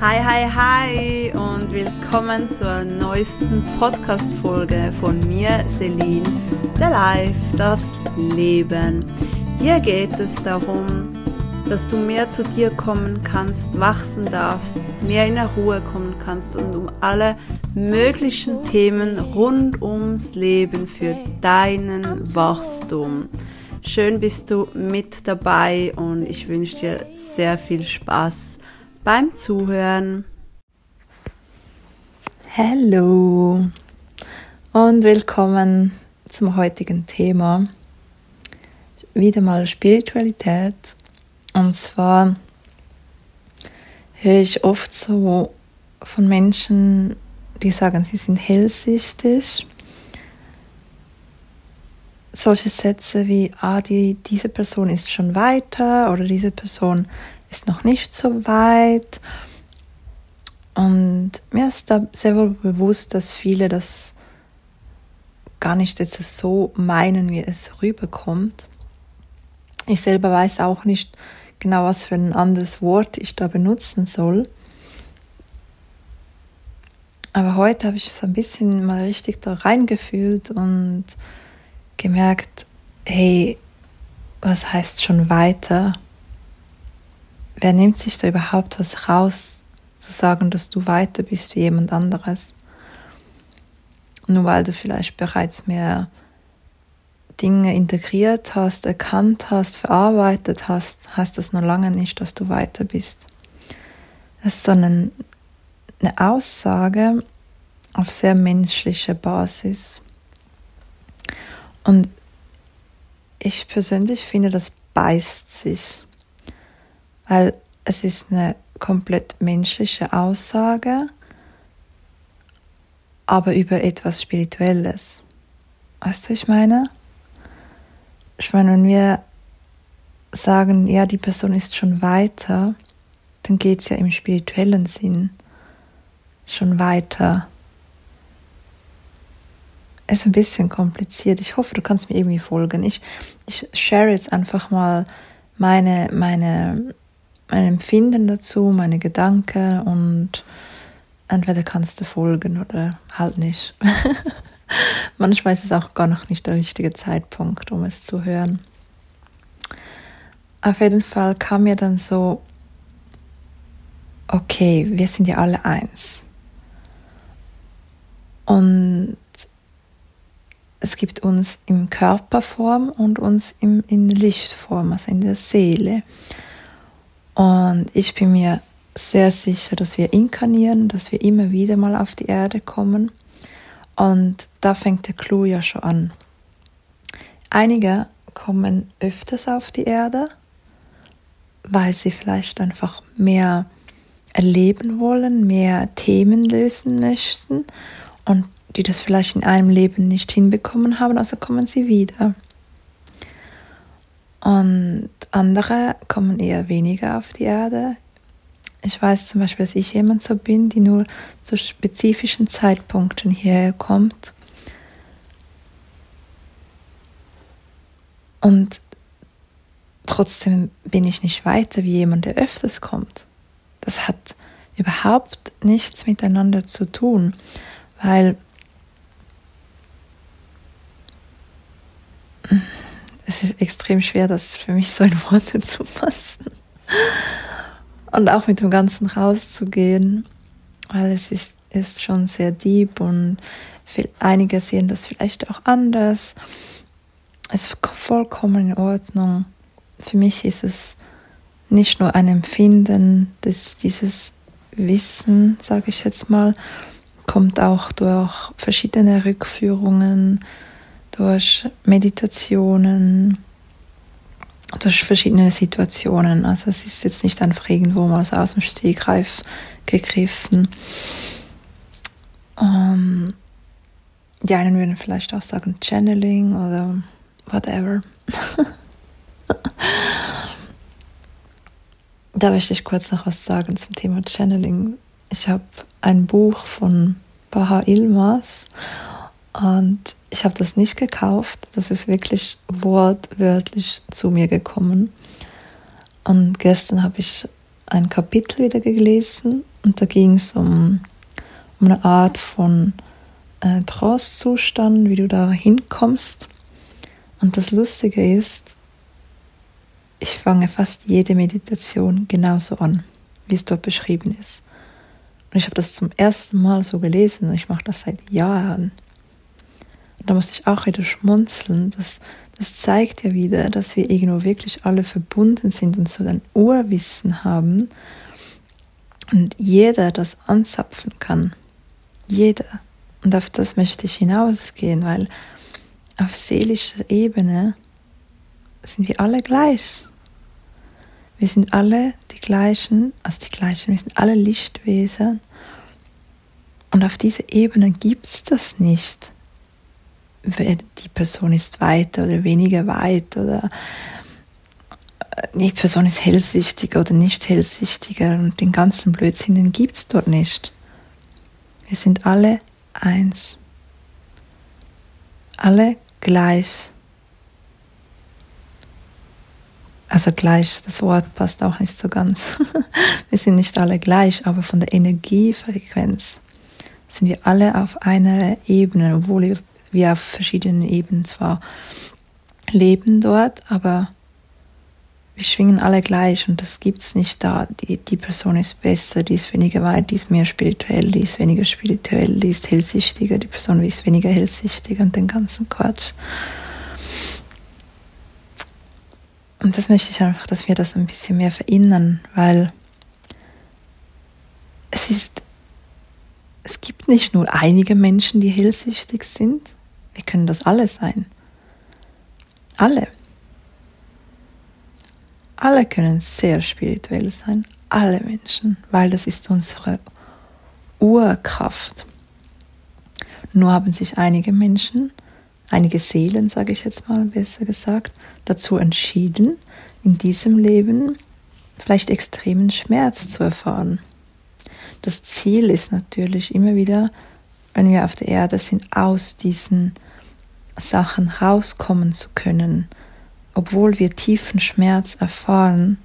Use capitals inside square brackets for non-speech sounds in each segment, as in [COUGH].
Hi, hi, hi und willkommen zur neuesten Podcast-Folge von mir, Celine, der Life, das Leben. Hier geht es darum, dass du mehr zu dir kommen kannst, wachsen darfst, mehr in der Ruhe kommen kannst und um alle möglichen Themen rund ums Leben für deinen Wachstum. Schön bist du mit dabei und ich wünsche dir sehr viel Spaß beim Zuhören. Hallo und willkommen zum heutigen Thema. Wieder mal Spiritualität. Und zwar höre ich oft so von Menschen, die sagen, sie sind hellsichtig. Solche Sätze wie, ah, die, diese Person ist schon weiter oder diese Person ist noch nicht so weit. Und mir ist da sehr wohl bewusst, dass viele das gar nicht jetzt so meinen, wie es rüberkommt. Ich selber weiß auch nicht genau, was für ein anderes Wort ich da benutzen soll. Aber heute habe ich so ein bisschen mal richtig da reingefühlt und gemerkt, hey, was heißt schon weiter? Wer nimmt sich da überhaupt was raus, zu sagen, dass du weiter bist wie jemand anderes? Nur weil du vielleicht bereits mehr Dinge integriert hast, erkannt hast, verarbeitet hast, heißt das noch lange nicht, dass du weiter bist. Das ist so eine, eine Aussage auf sehr menschlicher Basis. Und ich persönlich finde, das beißt sich weil es ist eine komplett menschliche Aussage, aber über etwas Spirituelles. Weißt du, ich meine? Ich meine, wenn wir sagen, ja, die Person ist schon weiter, dann geht es ja im spirituellen Sinn schon weiter. Es ist ein bisschen kompliziert. Ich hoffe, du kannst mir irgendwie folgen. Ich, ich share jetzt einfach mal meine, meine mein Empfinden dazu, meine Gedanken und entweder kannst du folgen oder halt nicht. [LAUGHS] Manchmal ist es auch gar noch nicht der richtige Zeitpunkt, um es zu hören. Auf jeden Fall kam mir dann so, okay, wir sind ja alle eins. Und es gibt uns in Körperform und uns in Lichtform, also in der Seele. Und ich bin mir sehr sicher, dass wir inkarnieren, dass wir immer wieder mal auf die Erde kommen. Und da fängt der Clou ja schon an. Einige kommen öfters auf die Erde, weil sie vielleicht einfach mehr erleben wollen, mehr Themen lösen möchten und die das vielleicht in einem Leben nicht hinbekommen haben, also kommen sie wieder. Und andere kommen eher weniger auf die Erde. Ich weiß zum Beispiel, dass ich jemand so bin, die nur zu spezifischen Zeitpunkten hierher kommt. Und trotzdem bin ich nicht weiter wie jemand, der öfters kommt. Das hat überhaupt nichts miteinander zu tun, weil es ist extrem schwer, das für mich so in Worte zu fassen. Und auch mit dem Ganzen rauszugehen, weil es ist, ist schon sehr deep und viel, einige sehen das vielleicht auch anders. Es ist vollkommen in Ordnung. Für mich ist es nicht nur ein Empfinden, dass dieses Wissen, sage ich jetzt mal, kommt auch durch verschiedene Rückführungen, durch Meditationen, durch verschiedene Situationen. Also es ist jetzt nicht einfach irgendwo mal aus dem Stegreif gegriffen. Um, die einen würden vielleicht auch sagen Channeling oder whatever. [LAUGHS] da möchte ich kurz noch was sagen zum Thema Channeling. Ich habe ein Buch von Baha Ilmas und ich habe das nicht gekauft. Das ist wirklich wortwörtlich zu mir gekommen. Und gestern habe ich ein Kapitel wieder gelesen und da ging es um, um eine Art von äh, Trance-Zustand, wie du da hinkommst. Und das Lustige ist, ich fange fast jede Meditation genauso an, wie es dort beschrieben ist. Und ich habe das zum ersten Mal so gelesen und ich mache das seit Jahren. Und da musste ich auch wieder schmunzeln. Das, das zeigt ja wieder, dass wir irgendwo wirklich alle verbunden sind und so ein Urwissen haben und jeder das anzapfen kann. Jeder. Und auf das möchte ich hinausgehen, weil auf seelischer Ebene sind wir alle gleich. Wir sind alle die gleichen, also die gleichen, wir sind alle Lichtwesen. Und auf dieser Ebene gibt es das nicht. Die Person ist weiter oder weniger weit oder die Person ist hellsichtiger oder nicht hellsichtiger und den ganzen Blödsinn, den gibt es dort nicht. Wir sind alle eins. Alle gleich. Also gleich, das Wort passt auch nicht so ganz. [LAUGHS] wir sind nicht alle gleich, aber von der Energiefrequenz sind wir alle auf einer Ebene, obwohl wir auf verschiedenen Ebenen zwar leben dort, aber wir schwingen alle gleich und das gibt es nicht da. Die, die Person ist besser, die ist weniger weit, die ist mehr spirituell, die ist weniger spirituell, die ist hellsichtiger, die Person ist weniger hellsichtig und den ganzen Quatsch. Und das möchte ich einfach, dass wir das ein bisschen mehr verinnern, weil es ist, es gibt nicht nur einige Menschen, die hellsichtig sind. Wir können das alle sein. Alle. Alle können sehr spirituell sein, alle Menschen, weil das ist unsere Urkraft. Nur haben sich einige Menschen, einige Seelen, sage ich jetzt mal besser gesagt, dazu entschieden, in diesem Leben vielleicht extremen Schmerz zu erfahren. Das Ziel ist natürlich immer wieder, wenn wir auf der Erde sind, aus diesen Sachen rauskommen zu können, obwohl wir tiefen Schmerz erfahren,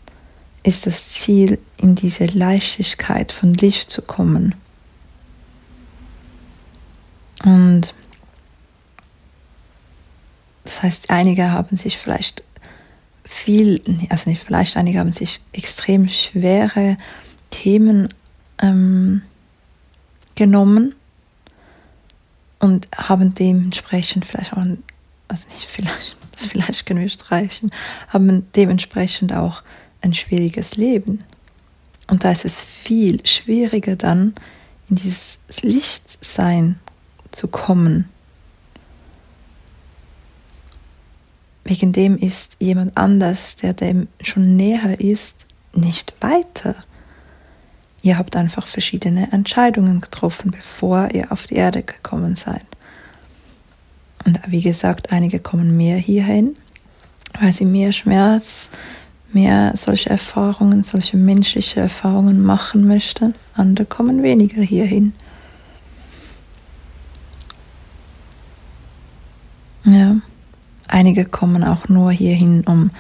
ist das Ziel, in diese Leichtigkeit von Licht zu kommen. Und das heißt, einige haben sich vielleicht viel, also nicht vielleicht, einige haben sich extrem schwere Themen ähm, genommen und haben dementsprechend vielleicht auch, also nicht vielleicht, [LAUGHS] das vielleicht können wir streichen, haben dementsprechend auch ein schwieriges Leben. Und da ist es viel schwieriger dann, in dieses Lichtsein zu kommen. Wegen dem ist jemand anders, der dem schon näher ist, nicht weiter. Ihr habt einfach verschiedene Entscheidungen getroffen, bevor ihr auf die Erde gekommen seid. Und wie gesagt, einige kommen mehr hierhin, weil sie mehr Schmerz, mehr solche Erfahrungen, solche menschliche Erfahrungen machen möchten. Andere kommen weniger hierhin. Ja, einige kommen auch nur hierhin, um,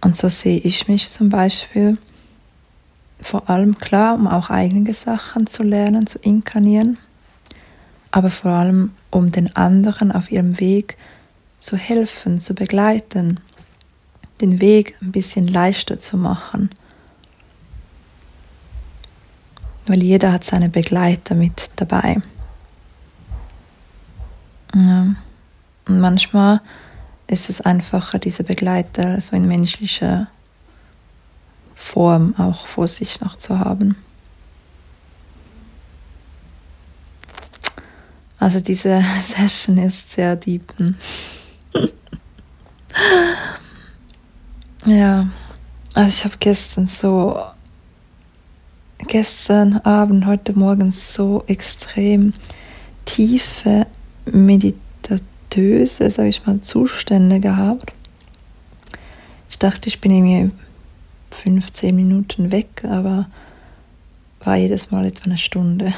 und so sehe ich mich zum Beispiel, vor allem klar, um auch eigene Sachen zu lernen, zu inkarnieren, aber vor allem um den anderen auf ihrem Weg zu helfen, zu begleiten, den Weg ein bisschen leichter zu machen. Weil jeder hat seine Begleiter mit dabei. Ja. Und manchmal ist es einfacher, diese Begleiter so in menschlicher Form auch vor sich noch zu haben. Also diese [LAUGHS] Session ist sehr deep. ja, also ich habe gestern so, gestern Abend, heute Morgen so extrem tiefe meditatöse, sage ich mal, Zustände gehabt. Ich dachte, ich bin irgendwie 15 Minuten weg, aber war jedes Mal etwa eine Stunde.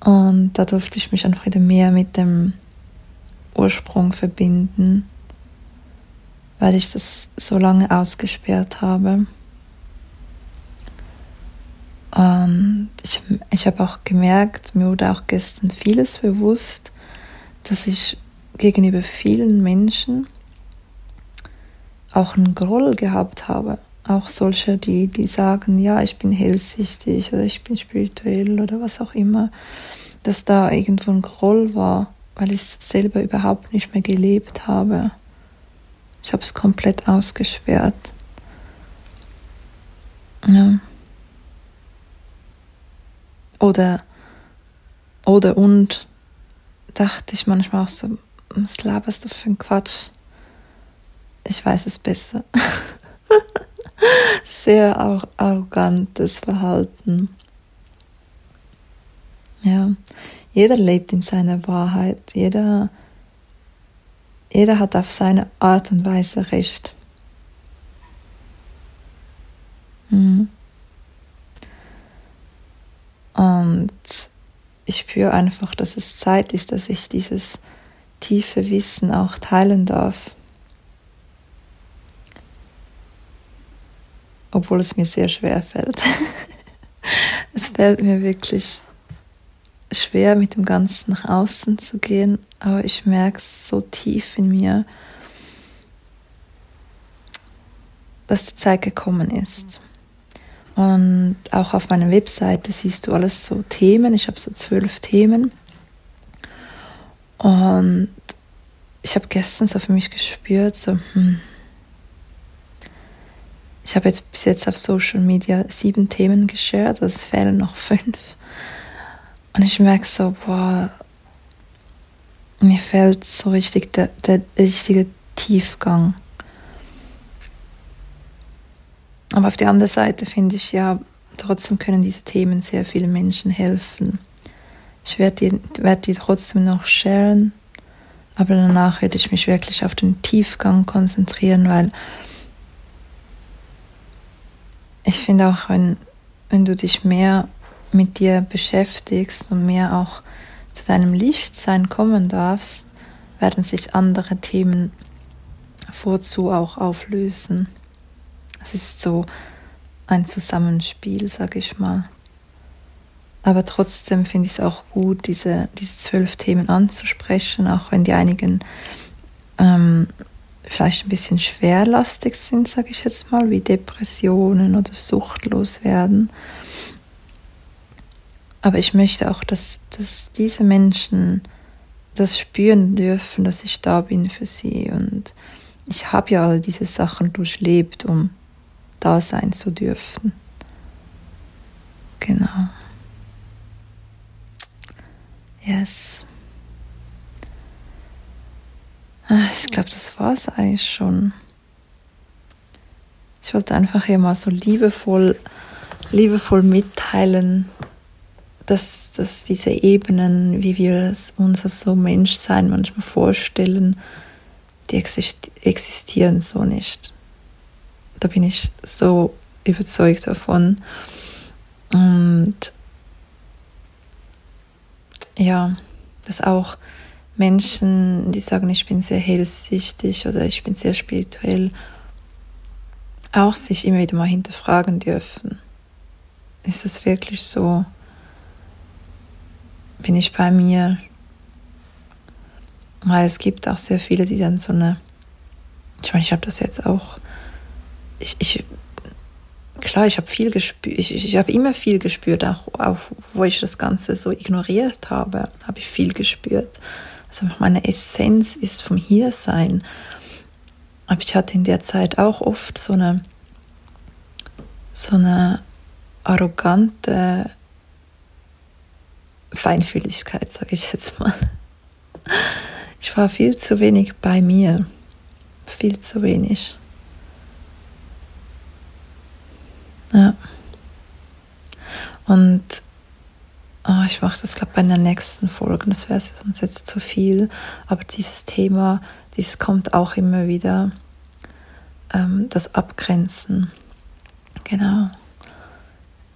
Und da durfte ich mich einfach wieder mehr mit dem Ursprung verbinden, weil ich das so lange ausgesperrt habe. Und ich, ich habe auch gemerkt, mir wurde auch gestern vieles bewusst, dass ich gegenüber vielen Menschen auch einen Groll gehabt habe. Auch solche, die, die sagen, ja, ich bin hellsichtig oder ich bin spirituell oder was auch immer, dass da irgendwo ein Groll war, weil ich es selber überhaupt nicht mehr gelebt habe. Ich habe es komplett ausgesperrt. Ja. Oder, oder und dachte ich manchmal auch so, was laberst du für ein Quatsch? Ich weiß es besser. [LAUGHS] Sehr arrogantes Verhalten. Ja, jeder lebt in seiner Wahrheit. Jeder, jeder hat auf seine Art und Weise Recht. Mhm. Und ich spüre einfach, dass es Zeit ist, dass ich dieses tiefe Wissen auch teilen darf. Obwohl es mir sehr schwer fällt. [LAUGHS] es fällt mir wirklich schwer, mit dem Ganzen nach außen zu gehen, aber ich merke es so tief in mir, dass die Zeit gekommen ist. Und auch auf meiner Webseite siehst du alles so Themen. Ich habe so zwölf Themen. Und ich habe gestern so für mich gespürt, so, hm, ich habe jetzt bis jetzt auf Social Media sieben Themen geshared, es fehlen noch fünf. Und ich merke so, boah, mir fällt so richtig der, der richtige Tiefgang. Aber auf der anderen Seite finde ich ja, trotzdem können diese Themen sehr vielen Menschen helfen. Ich werde die, werd die trotzdem noch sharen, aber danach werde ich mich wirklich auf den Tiefgang konzentrieren, weil ich finde auch, wenn, wenn du dich mehr mit dir beschäftigst und mehr auch zu deinem Lichtsein kommen darfst, werden sich andere Themen vorzu auch auflösen. Es ist so ein Zusammenspiel, sage ich mal. Aber trotzdem finde ich es auch gut, diese, diese zwölf Themen anzusprechen, auch wenn die einigen ähm, vielleicht ein bisschen schwerlastig sind, sage ich jetzt mal, wie Depressionen oder suchtlos werden. Aber ich möchte auch, dass, dass diese Menschen das spüren dürfen, dass ich da bin für sie. Und ich habe ja all diese Sachen durchlebt, um da sein zu dürfen. Genau. Yes. Ah, ich glaube, das war es eigentlich schon. Ich wollte einfach hier mal so liebevoll, liebevoll mitteilen, dass, dass diese Ebenen, wie wir es uns als so Menschsein manchmal vorstellen, die existieren so nicht. Da bin ich so überzeugt davon. Und ja, dass auch Menschen, die sagen, ich bin sehr hellsichtig oder ich bin sehr spirituell, auch sich immer wieder mal hinterfragen dürfen. Ist es wirklich so? Bin ich bei mir? Weil es gibt auch sehr viele, die dann so eine, ich meine, ich habe das jetzt auch ich, ich klar, ich habe viel gespürt, ich, ich habe immer viel gespürt, auch, auch wo ich das Ganze so ignoriert habe, habe ich viel gespürt. Also meine Essenz ist vom Hiersein. Aber ich hatte in der Zeit auch oft so eine, so eine arrogante Feinfühligkeit, sage ich jetzt mal. Ich war viel zu wenig bei mir, viel zu wenig. Ja. Und oh, ich mache das, glaube ich, bei der nächsten Folge. Das wäre sonst jetzt zu viel. Aber dieses Thema, dieses kommt auch immer wieder. Ähm, das Abgrenzen. Genau.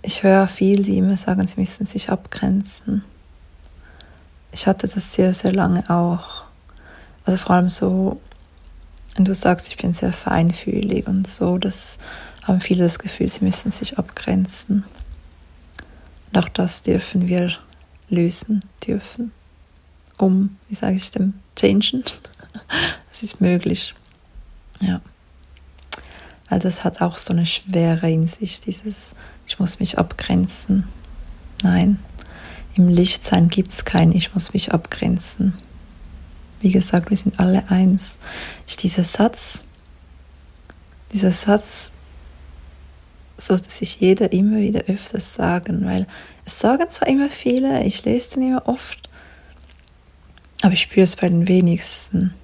Ich höre viel, die immer sagen, sie müssen sich abgrenzen. Ich hatte das sehr, sehr lange auch. Also vor allem so wenn du sagst, ich bin sehr feinfühlig und so, das haben viele das Gefühl, sie müssen sich abgrenzen. Und auch das dürfen wir lösen dürfen, um, wie sage ich dem, changen. [LAUGHS] Es ist möglich. Ja. Weil das hat auch so eine Schwere in sich, dieses, ich muss mich abgrenzen. Nein, im Lichtsein gibt es kein, ich muss mich abgrenzen. Wie gesagt, wir sind alle eins. Ist dieser Satz, dieser Satz sollte sich jeder immer wieder öfters sagen, weil es sagen zwar immer viele, ich lese den immer oft, aber ich spüre es bei den wenigsten.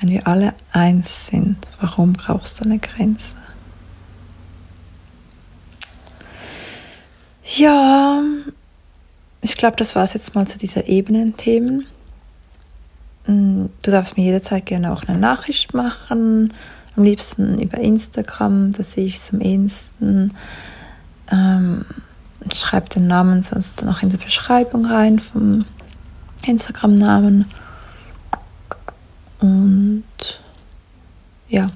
Wenn wir alle eins sind, warum brauchst du eine Grenze? Ja, ich glaube, das war es jetzt mal zu dieser Ebenenthemen. Mm, du darfst mir jederzeit gerne auch eine Nachricht machen. Am liebsten über Instagram, da sehe ich es am ehesten. Ähm, schreib den Namen sonst noch in die Beschreibung rein vom Instagram-Namen. Und ja,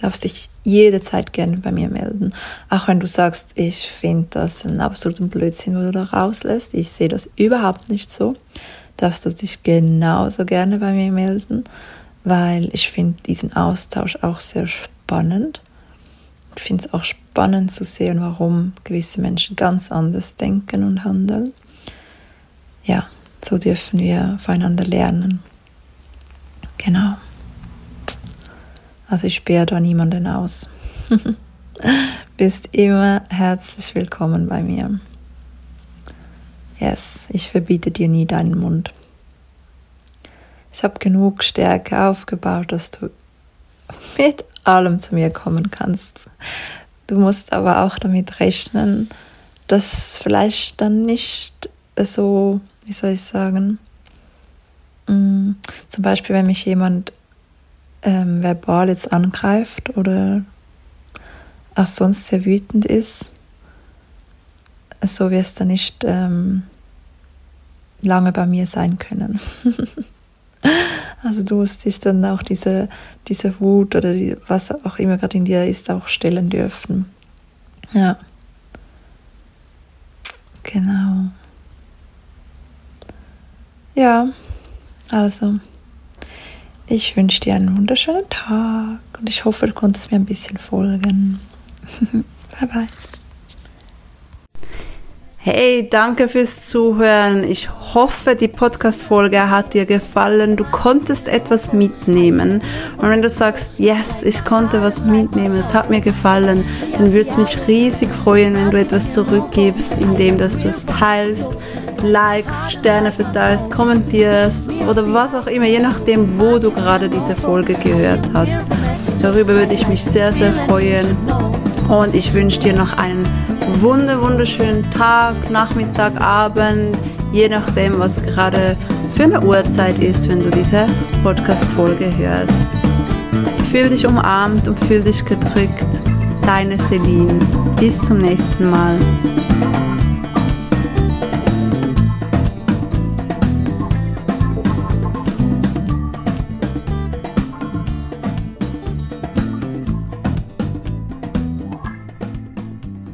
darfst dich jederzeit gerne bei mir melden. Auch wenn du sagst, ich finde das ein absoluter Blödsinn, wo du da rauslässt. Ich sehe das überhaupt nicht so. Darfst du dich genauso gerne bei mir melden, weil ich finde diesen Austausch auch sehr spannend. Ich finde es auch spannend zu sehen, warum gewisse Menschen ganz anders denken und handeln. Ja, so dürfen wir voneinander lernen. Genau. Also ich sperre da niemanden aus. [LAUGHS] Bist immer herzlich willkommen bei mir. Yes, ich verbiete dir nie deinen Mund. Ich habe genug Stärke aufgebaut, dass du mit allem zu mir kommen kannst. Du musst aber auch damit rechnen, dass vielleicht dann nicht so, wie soll ich sagen, mm, zum Beispiel, wenn mich jemand ähm, verbal jetzt angreift oder auch sonst sehr wütend ist, so wirst du nicht ähm, lange bei mir sein können. [LAUGHS] [LAUGHS] also du musst dich dann auch diese, diese Wut oder die, was auch immer gerade in dir ist, auch stellen dürfen. Ja. Genau. Ja, also. Ich wünsche dir einen wunderschönen Tag und ich hoffe, du konntest mir ein bisschen folgen. [LAUGHS] bye bye. Hey, danke fürs Zuhören. Ich hoffe, die Podcast-Folge hat dir gefallen. Du konntest etwas mitnehmen. Und wenn du sagst, yes, ich konnte was mitnehmen, es hat mir gefallen, dann würde es mich riesig freuen, wenn du etwas zurückgibst, indem dass du es teilst, likes, Sterne verteilst, kommentierst oder was auch immer, je nachdem, wo du gerade diese Folge gehört hast. Darüber würde ich mich sehr, sehr freuen. Und ich wünsche dir noch einen wunder, wunderschönen Tag, Nachmittag, Abend, je nachdem, was gerade für eine Uhrzeit ist, wenn du diese Podcast-Folge hörst. Fühl dich umarmt und fühl dich gedrückt. Deine Celine. Bis zum nächsten Mal.